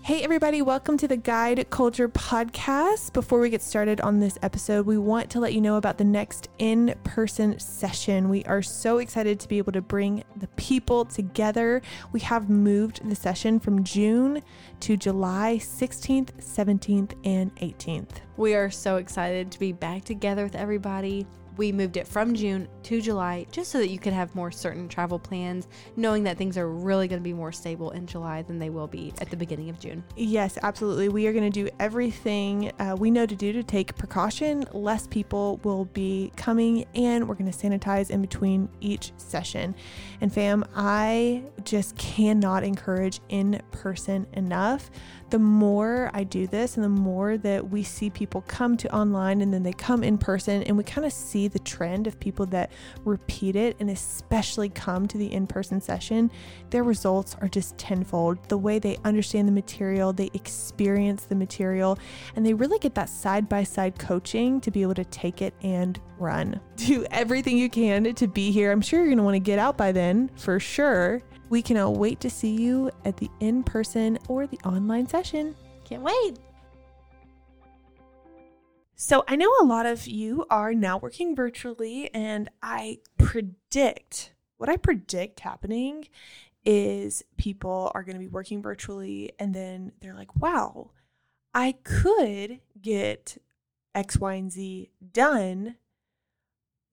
Hey, everybody, welcome to the Guide Culture Podcast. Before we get started on this episode, we want to let you know about the next in person session. We are so excited to be able to bring the people together. We have moved the session from June to July 16th, 17th, and 18th. We are so excited to be back together with everybody we moved it from June to July just so that you could have more certain travel plans, knowing that things are really going to be more stable in July than they will be at the beginning of June. Yes, absolutely. We are going to do everything uh, we know to do to take precaution. Less people will be coming, and we're going to sanitize in between each session. And fam, I just cannot encourage in person enough the more I do this and the more that we see people come to online and then they come in person and we kind of see the trend of people that repeat it and especially come to the in person session, their results are just tenfold. The way they understand the material, they experience the material, and they really get that side by side coaching to be able to take it and run. Do everything you can to be here. I'm sure you're going to want to get out by then for sure. We cannot wait to see you at the in person or the online session. Can't wait. So, I know a lot of you are now working virtually, and I predict what I predict happening is people are going to be working virtually, and then they're like, wow, I could get X, Y, and Z done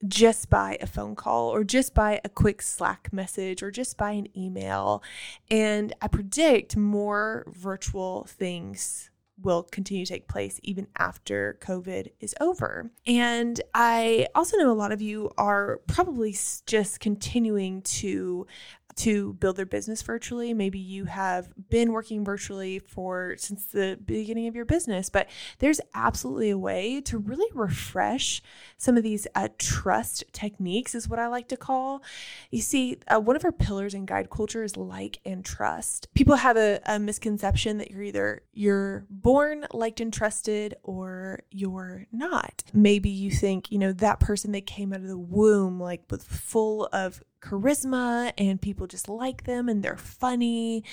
just by a phone call or just by a quick Slack message or just by an email. And I predict more virtual things will continue to take place even after COVID is over. And I also know a lot of you are probably just continuing to to build their business virtually. Maybe you have been working virtually for since the beginning of your business, but there's absolutely a way to really refresh some of these uh, trust techniques, is what I like to call. You see, uh, one of our pillars in guide culture is like and trust. People have a, a misconception that you're either you're born liked and trusted or you're not. Maybe you think, you know, that person that came out of the womb like with full of charisma and people just like them and they're funny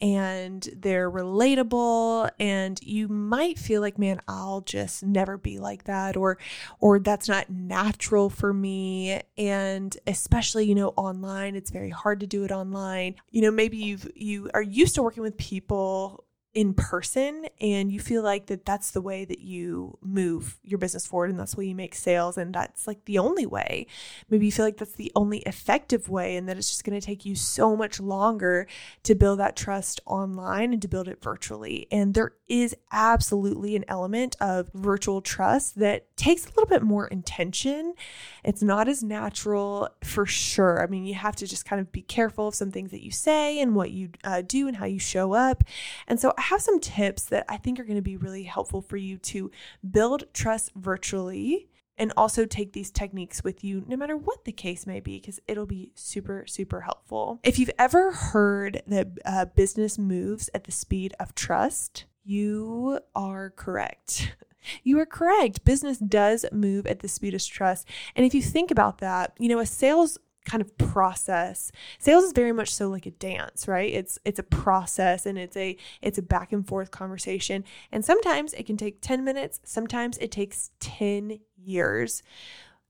and they're relatable. And you might feel like man I'll just never be like that or or that's not natural for me. And especially you know online it's very hard to do it online. You know maybe you've you are used to working with people in person and you feel like that that's the way that you move your business forward and that's way you make sales and that's like the only way. Maybe you feel like that's the only effective way and that it's just going to take you so much longer to build that trust online and to build it virtually. And there is absolutely an element of virtual trust that takes a little bit more intention. It's not as natural for sure. I mean you have to just kind of be careful of some things that you say and what you uh, do and how you show up. And so have some tips that I think are going to be really helpful for you to build trust virtually and also take these techniques with you no matter what the case may be because it'll be super super helpful. If you've ever heard that uh, business moves at the speed of trust you are correct. You are correct. Business does move at the speed of trust. And if you think about that you know a sales kind of process. Sales is very much so like a dance, right? It's it's a process and it's a it's a back and forth conversation. And sometimes it can take 10 minutes, sometimes it takes 10 years.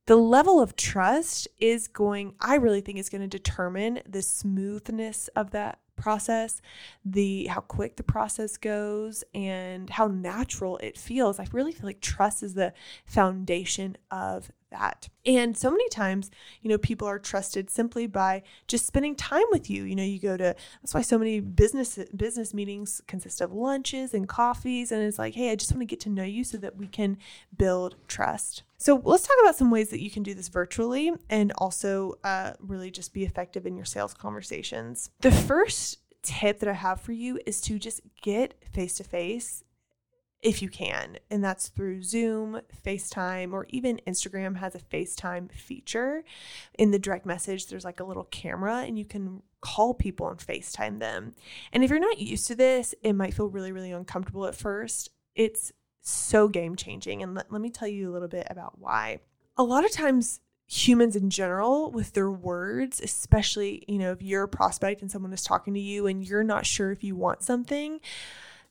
The level of trust is going I really think is going to determine the smoothness of that process, the how quick the process goes and how natural it feels. I really feel like trust is the foundation of that. And so many times, you know, people are trusted simply by just spending time with you. You know, you go to that's why so many business business meetings consist of lunches and coffees and it's like, "Hey, I just want to get to know you so that we can build trust." So, let's talk about some ways that you can do this virtually and also uh, really just be effective in your sales conversations. The first tip that I have for you is to just get face to face if you can. And that's through Zoom, FaceTime, or even Instagram has a FaceTime feature. In the direct message, there's like a little camera and you can call people and FaceTime them. And if you're not used to this, it might feel really, really uncomfortable at first. It's so game changing. And let, let me tell you a little bit about why. A lot of times, humans in general with their words, especially, you know, if you're a prospect and someone is talking to you and you're not sure if you want something,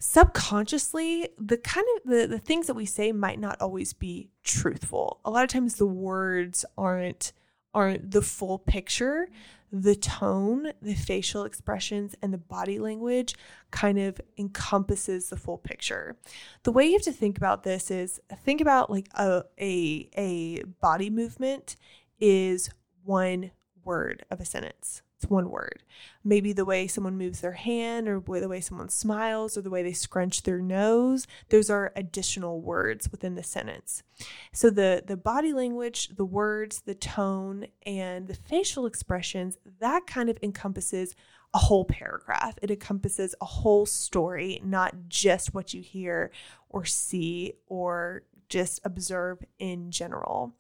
subconsciously the kind of the, the things that we say might not always be truthful. A lot of times the words aren't aren't the full picture. The tone the facial expressions and the body language kind of encompasses the full picture. The way you have to think about this is think about like a a, a body movement is one word of a sentence it's one word. Maybe the way someone moves their hand or the way someone smiles or the way they scrunch their nose, those are additional words within the sentence. So the the body language, the words, the tone and the facial expressions, that kind of encompasses a whole paragraph. It encompasses a whole story, not just what you hear or see or just observe in general.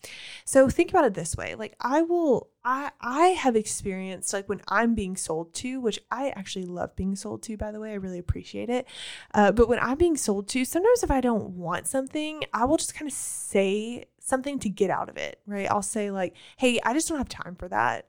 So think about it this way. Like I will I I have experienced like when I'm being sold to, which I actually love being sold to by the way. I really appreciate it. Uh, but when I'm being sold to, sometimes if I don't want something, I will just kind of say something to get out of it, right? I'll say like, "Hey, I just don't have time for that."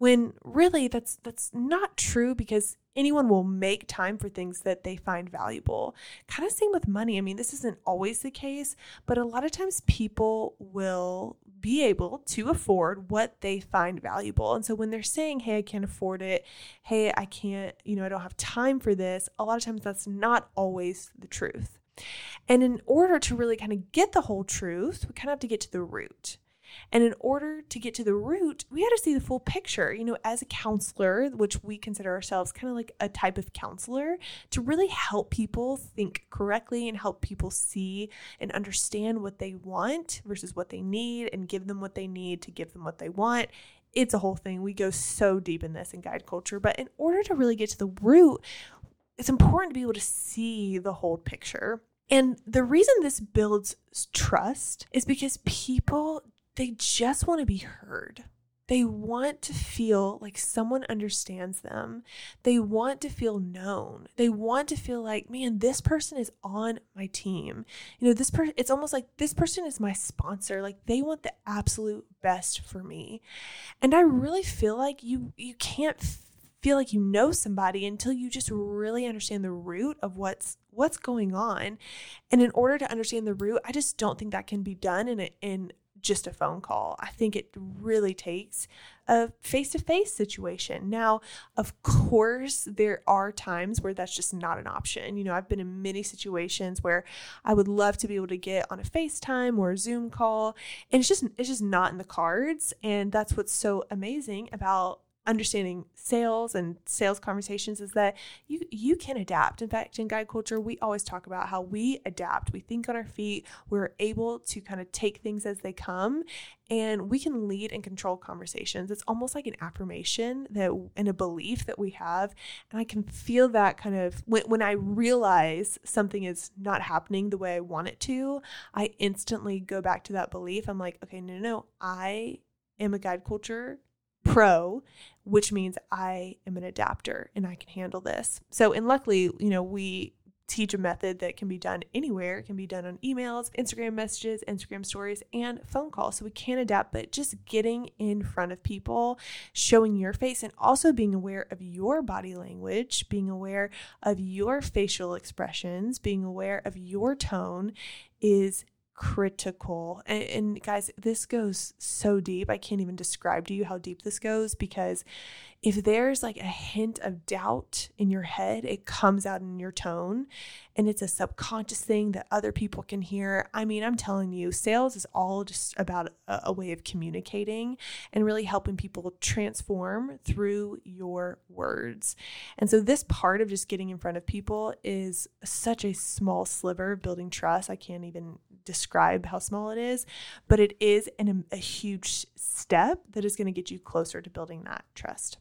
when really that's that's not true because anyone will make time for things that they find valuable. Kind of same with money. I mean, this isn't always the case, but a lot of times people will be able to afford what they find valuable. And so when they're saying, "Hey, I can't afford it. Hey, I can't, you know, I don't have time for this." A lot of times that's not always the truth. And in order to really kind of get the whole truth, we kind of have to get to the root. And in order to get to the root, we got to see the full picture. You know, as a counselor, which we consider ourselves kind of like a type of counselor, to really help people think correctly and help people see and understand what they want versus what they need and give them what they need to give them what they want. It's a whole thing. We go so deep in this in guide culture. But in order to really get to the root, it's important to be able to see the whole picture. And the reason this builds trust is because people they just want to be heard. They want to feel like someone understands them. They want to feel known. They want to feel like, man, this person is on my team. You know, this person, it's almost like this person is my sponsor. Like they want the absolute best for me. And I really feel like you you can't feel like you know somebody until you just really understand the root of what's what's going on. And in order to understand the root, I just don't think that can be done in a, in just a phone call. I think it really takes a face to face situation. Now, of course, there are times where that's just not an option. You know, I've been in many situations where I would love to be able to get on a FaceTime or a Zoom call, and it's just it's just not in the cards. And that's what's so amazing about understanding sales and sales conversations is that you you can adapt. In fact, in guide culture, we always talk about how we adapt. We think on our feet. We're able to kind of take things as they come and we can lead and control conversations. It's almost like an affirmation that and a belief that we have. And I can feel that kind of when, when I realize something is not happening the way I want it to, I instantly go back to that belief. I'm like, okay, no, no, no. I am a guide culture pro, which means I am an adapter and I can handle this. So, and luckily, you know, we teach a method that can be done anywhere. It can be done on emails, Instagram messages, Instagram stories, and phone calls. So we can adapt, but just getting in front of people, showing your face, and also being aware of your body language, being aware of your facial expressions, being aware of your tone is critical. And, and, guys, this goes so deep. I can't even describe to you how deep this goes because if there's like a hint of doubt in your head, it comes out in your tone and it's a subconscious thing that other people can hear. I mean, I'm telling you, sales is all just about a, a way of communicating and really helping people transform through your words. And so, this part of just getting in front of people is such a small sliver of building trust. I can't even describe how small it is, but it is an, a huge step that is going to get you closer to building that trust.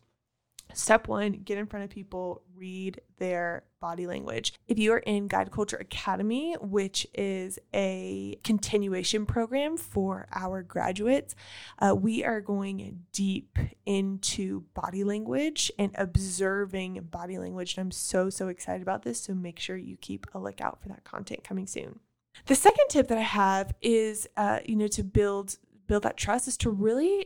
Step one, get in front of people, read their body language. If you are in Guide Culture Academy, which is a continuation program for our graduates, uh, we are going deep into body language and observing body language. And I'm so, so excited about this. So make sure you keep a lookout for that content coming soon. The second tip that I have is, uh, you know, to build build that trust is to really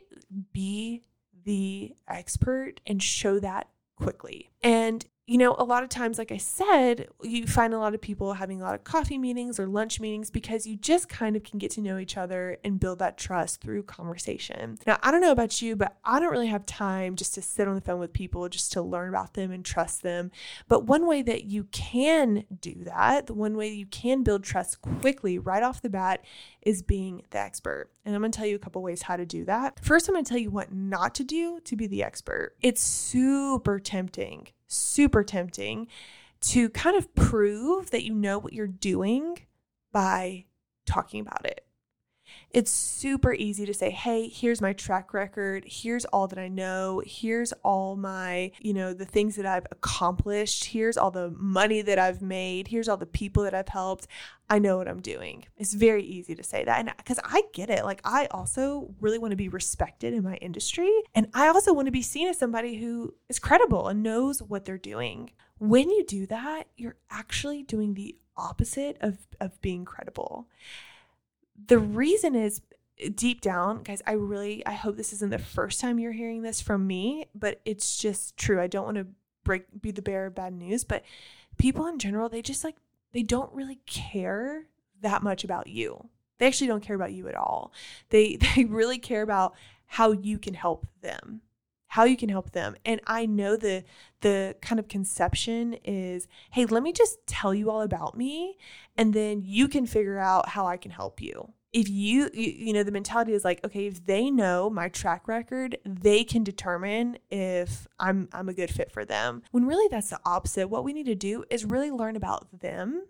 be the expert and show that quickly. And you know, a lot of times, like I said, you find a lot of people having a lot of coffee meetings or lunch meetings because you just kind of can get to know each other and build that trust through conversation. Now, I don't know about you, but I don't really have time just to sit on the phone with people just to learn about them and trust them. But one way that you can do that, the one way you can build trust quickly right off the bat is being the expert. And I'm to tell you a couple ways how to do that. First, I'm to tell you what not to do to be the expert. It's super tempting super tempting to kind of prove that you know what you're doing by talking about it. It's super easy to say, hey, here's my track record. Here's all that I know. Here's all my, you know, the things that I've accomplished. Here's all the money that I've made. Here's all the people that I've helped. I know what I'm doing. It's very easy to say that. And because I get it, like, I also really want to be respected in my industry. And I also want to be seen as somebody who is credible and knows what they're doing. When you do that, you're actually doing the opposite of, of being credible the reason is eh, deep down, guys, I really I hope this isn't the first time you're hearing this from me, but it's just true. I don't want to break be the bearer of bad news, but people in general, they just like they don't really care that much about you. They actually don't care about you at all. They they really care about how you can help them how you can help them. And I know the the kind of conception is, hey, let me just tell you all about me and then you can figure out how I can help you. If you, you, you know, the mentality is like, okay, if they know my track record, they can determine if I'm I'm a good fit for them. When really that's the opposite. What we need to do is really learn about them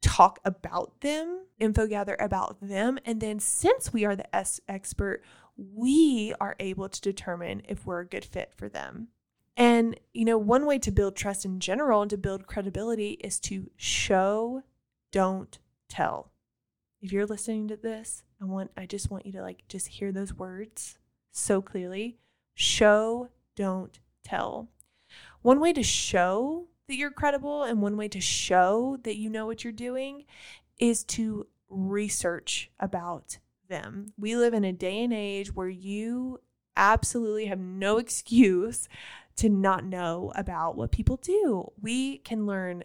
talk about them, info gather about them. And then since we are the S expert, we are able to determine if we're a good fit for them. And, you know, one way to build trust in general and to build credibility is to show, don't tell. If you're listening to this, I want I just want you to like just hear those words so clearly. Show, don't tell. One way to show that you're credible and one way to show that you know what you're doing is to research about them. We live in a day and age where you absolutely have no excuse to not know about what people do. We can learn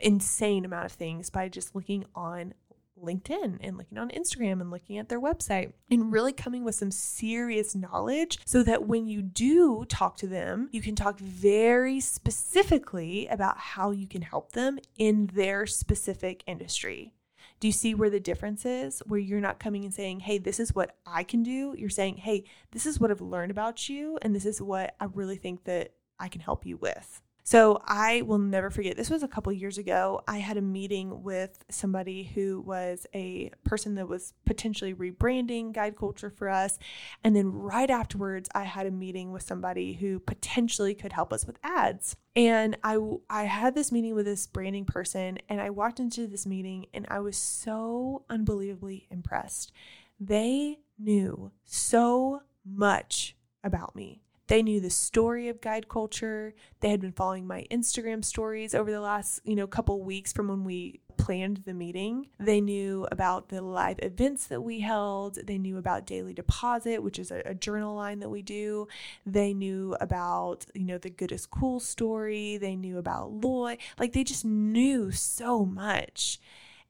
insane amount of things by just looking on LinkedIn and looking on Instagram and looking at their website and really coming with some serious knowledge so that when you do talk to them, you can talk very specifically about how you can help them in their specific industry. Do you see where the difference is? Where you're not coming and saying, hey, this is what I can do. You're saying, hey, this is what I've learned about you, and this is what I really think that I can help you with. So I will never forget. This was a couple years ago. I had a meeting with somebody who was a person that was potentially rebranding guide culture for us. And then right afterwards, I had a meeting with somebody who potentially could help us with ads. And I I had this meeting with this branding person and I walked into this meeting and I was so unbelievably impressed. They knew so much about me. They knew the story of guide culture. They had been following my Instagram stories over the last, you know, couple weeks from when we planned the meeting. They knew about the live events that we held. They knew about Daily Deposit, which is a, a journal line that we do. They knew about, you know, the Good is Cool story. They knew about Lloyd. Like they just knew so much.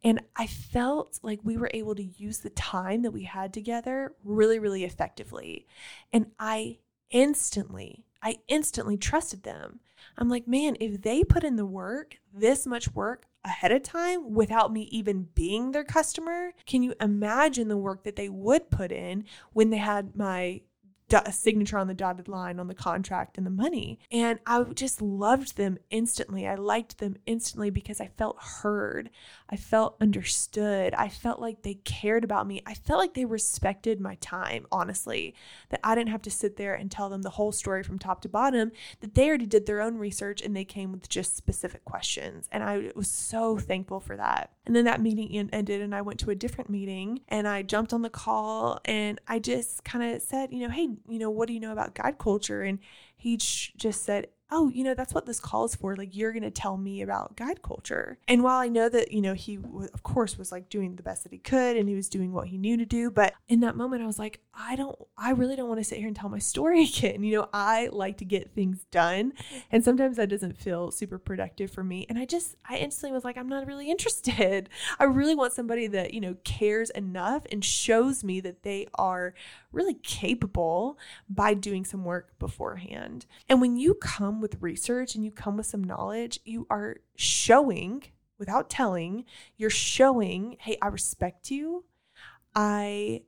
And I felt like we were able to use the time that we had together really, really effectively. And I instantly, I instantly trusted them. I'm like, man, if they put in the work, this much work ahead of time without me even being their customer, can you imagine the work that they would put in when they had my a signature on the dotted line on the contract and the money. And I just loved them instantly. I liked them instantly because I felt heard. I felt understood. I felt like they cared about me. I felt like they respected my time, honestly, that I didn't have to sit there and tell them the whole story from top to bottom, that they already did their own research and they came with just specific questions. And I was so thankful for that. And then that meeting ended and I went to a different meeting and I jumped on the call and I just kind of said, you know, hey, you know, what do you know about guide culture? And he just said, oh, you know, that's what this calls for. Like, you're going to tell me about guide culture. And while I know that, you know, he, w- of course, was like doing the best that he could and he was doing what he knew to do. But in that moment, I was like, I don't, I really don't want to sit here and tell my story again. You know, I like to get things done. And sometimes that doesn't feel super productive for me. And I just, I instantly was like, I'm not really interested. I really want somebody that, you know, cares enough and shows me that they are really capable by doing some work beforehand. And when you come with research and you come with some knowledge, you are showing without telling, you're showing, hey, I respect you. I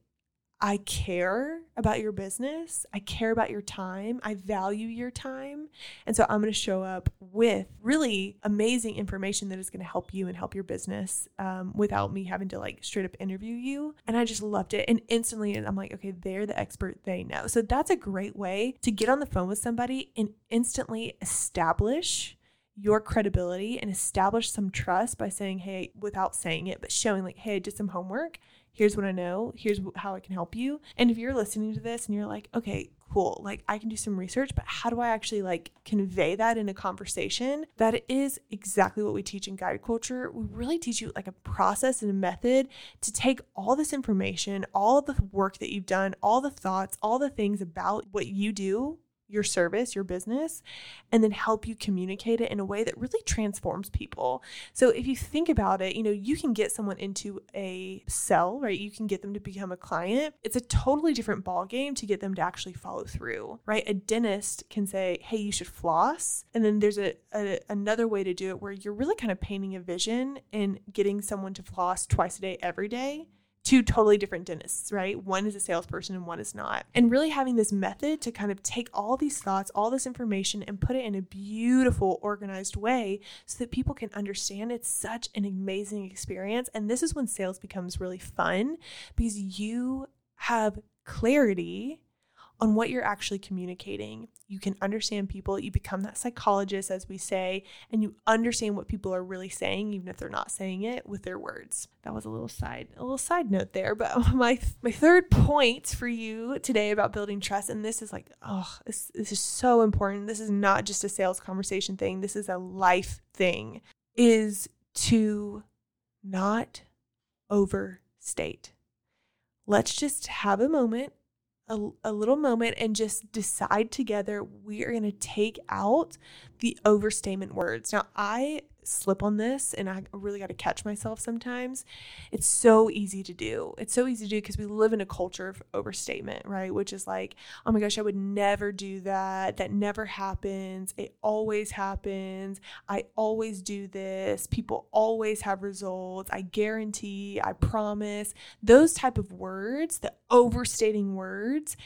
I care about your business. I care about your time. I value your time. And so I'm going to show up with really amazing information that is going to help you and help your business um, without me having to like straight up interview you. And I just loved it. And instantly, I'm like, okay, they're the expert. They know. So that's a great way to get on the phone with somebody and instantly establish your credibility and establish some trust by saying, hey, without saying it, but showing like, hey, I did some homework here's what I know, here's how I can help you. And if you're listening to this and you're like, okay, cool, like I can do some research, but how do I actually like convey that in a conversation? That is exactly what we teach in guide culture. We really teach you like a process and a method to take all this information, all the work that you've done, all the thoughts, all the things about what you do your service, your business, and then help you communicate it in a way that really transforms people. So if you think about it, you know, you can get someone into a cell, right? You can get them to become a client. It's a totally different ball game to get them to actually follow through, right? A dentist can say, "Hey, you should floss." And then there's a, a another way to do it where you're really kind of painting a vision and getting someone to floss twice a day every day two totally different dentists, right? One is a salesperson and one is not. And really having this method to kind of take all these thoughts, all this information, and put it in a beautiful, organized way so that people can understand it's such an amazing experience. And this is when sales becomes really fun because you have clarity on what you're actually communicating. You can understand people. You become that psychologist, as we say, and you understand what people are really saying, even if they're not saying it with their words. That was a little side, a little side note there. But my my third point for you today about building trust, and this is like, oh, this, this is so important. This is not just a sales conversation thing. This is a life thing. Is to not overstate. Let's just have a moment a, a little moment and just decide together we are going to take out the overstatement words. Now, I slip on this and I really got to catch myself sometimes. It's so easy to do. It's so easy to do because we live in a culture of overstatement, right? Which is like, oh my gosh, I would never do that. That never happens. It always happens. I always do this. People always have results. I guarantee, I promise. Those type of words, the overstating words,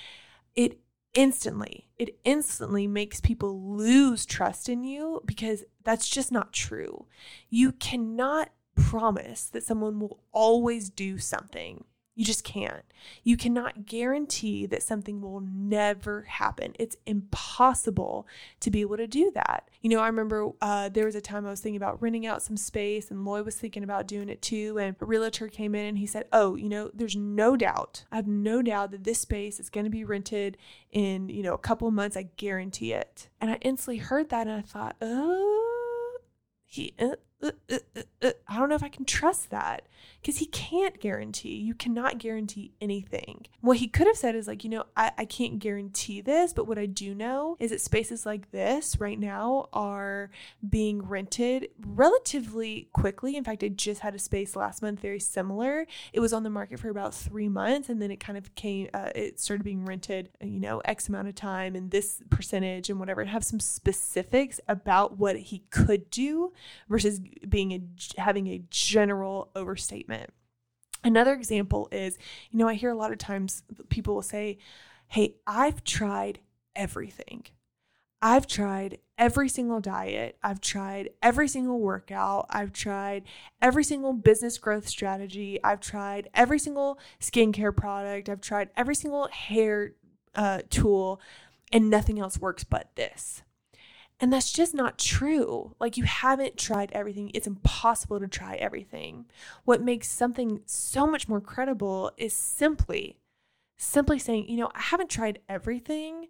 it instantly it instantly makes people lose trust in you because that's just not true you cannot promise that someone will always do something you just can't. You cannot guarantee that something will never happen. It's impossible to be able to do that. You know, I remember uh, there was a time I was thinking about renting out some space, and Lloyd was thinking about doing it too. And a realtor came in and he said, Oh, you know, there's no doubt. I have no doubt that this space is going to be rented in, you know, a couple of months. I guarantee it. And I instantly heard that and I thought, Oh, he, uh, uh, uh, uh, uh, I don't know if I can trust that because he can't guarantee. You cannot guarantee anything. What he could have said is like, you know, I, I can't guarantee this, but what I do know is that spaces like this right now are being rented relatively quickly. In fact, I just had a space last month very similar. It was on the market for about three months, and then it kind of came. Uh, it started being rented, you know, X amount of time and this percentage and whatever. And have some specifics about what he could do versus being a having a general overstatement. Another example is, you know, I hear a lot of times people will say, Hey, I've tried everything. I've tried every single diet. I've tried every single workout. I've tried every single business growth strategy. I've tried every single skincare product. I've tried every single hair uh, tool, and nothing else works but this. And that's just not true. Like, you haven't tried everything. It's impossible to try everything. What makes something so much more credible is simply, simply saying, you know, I haven't tried everything,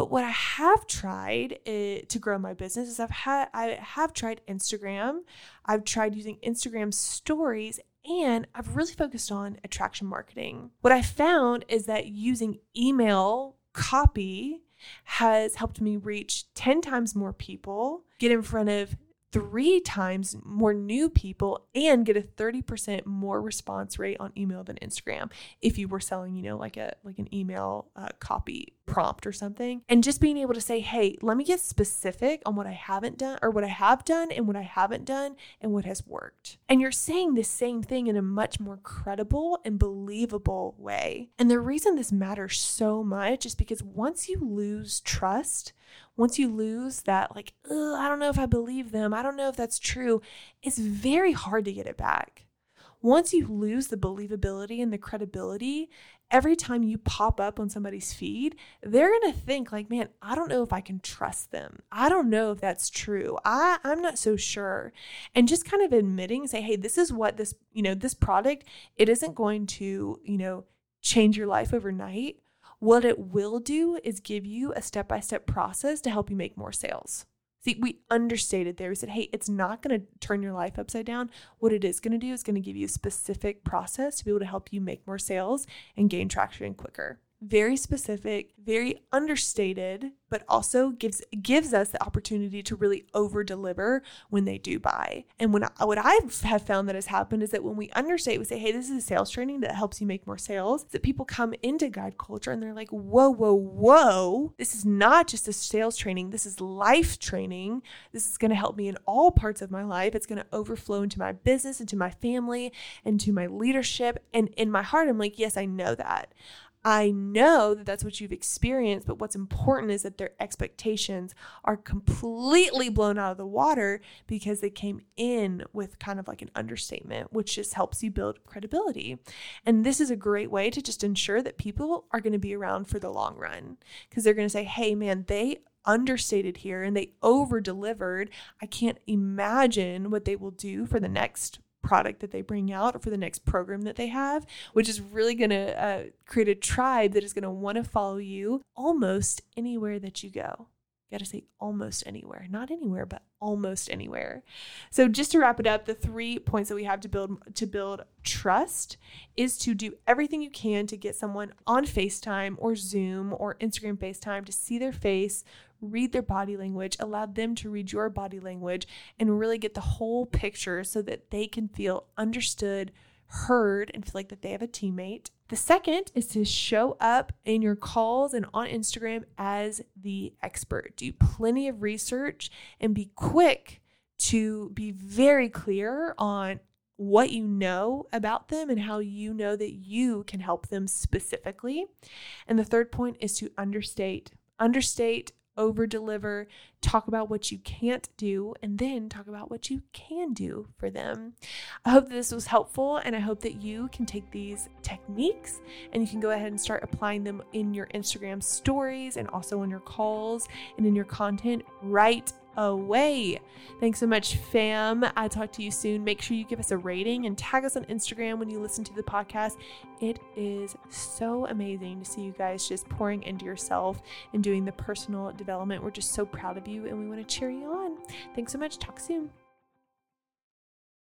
But what I have tried uh, to grow my business is I've had I have tried Instagram. I've tried using Instagram stories and I've really focused on attraction marketing. What I found is that using email copy has helped me reach 10 times more people, get in front of three times more new people and get a 30% more response rate on email than Instagram if you were selling, you know, like a like an email uh, copy prompt or something. And just being able to say, "Hey, let me get specific on what I haven't done or what I have done and what I haven't done and what has worked." And you're saying the same thing in a much more credible and believable way. And the reason this matters so much is because once you lose trust, once you lose that, like, I don't know if I believe them, I don't know if that's true, it's very hard to get it back. Once you lose the believability and the credibility, every time you pop up on somebody's feed, they're going to think like, man, I don't know if I can trust them. I don't know if that's true. I I'm not so sure. And just kind of admitting say, "Hey, this is what this, you know, this product, it isn't going to, you know, change your life overnight, what it will do is give you a step by step process to help you make more sales. See, we understated there. We said, hey, it's not going to turn your life upside down. What it is going to do is going to give you a specific process to be able to help you make more sales and gain traction quicker very specific, very understated, but also gives gives us the opportunity to really over deliver when they do buy. And when I, what I have found that has happened is that when we understate, we say, "Hey, this is a sales training that helps you make more sales." That people come into guide culture and they're like, "Whoa, whoa, whoa! This is not just a sales training. This is life training. This is going to help me in all parts of my life. It's going to overflow into my business, into my family, into my leadership." And in my heart, I'm like, "Yes, I know that." I know that that's what you've experienced, but what's important is that their expectations are completely blown out of the water because they came in with kind of like an understatement, which just helps you build credibility. And this is a great way to just ensure that people are going to be around for the long run because they're going to say, hey, man, they understated here and they over delivered. I can't imagine what they will do for the next product that they bring out or for the next program that they have, which is really going to uh, create a tribe that is going to want to follow you almost anywhere that you go. You got to say almost anywhere, not anywhere, but almost anywhere. So just to wrap it up, the three points that we have to build to build trust is to do everything you can to get someone on FaceTime or Zoom or Instagram FaceTime to see their face, read their body language, allow them to read your body language, and really get the whole picture so that they can feel understood, heard, and feel like that they have a teammate. The second is to show up in your calls and on Instagram as the expert. Do plenty of research and be quick to be very clear on what you know about them and how you know that you can help them specifically. And the third point is to understate. Understate over deliver, talk about what you can't do, and then talk about what you can do for them. I hope that this was helpful, and I hope that you can take these techniques and you can go ahead and start applying them in your Instagram stories and also in your calls and in your content right away. Thanks so much, fam. I'll talk to you soon. Make sure you give us a rating and tag us on Instagram when you listen to the podcast. It is so amazing to see you guys just pouring into yourself and doing the personal development. We're just so proud of you and we want to cheer you on. Thanks so much. Talk soon.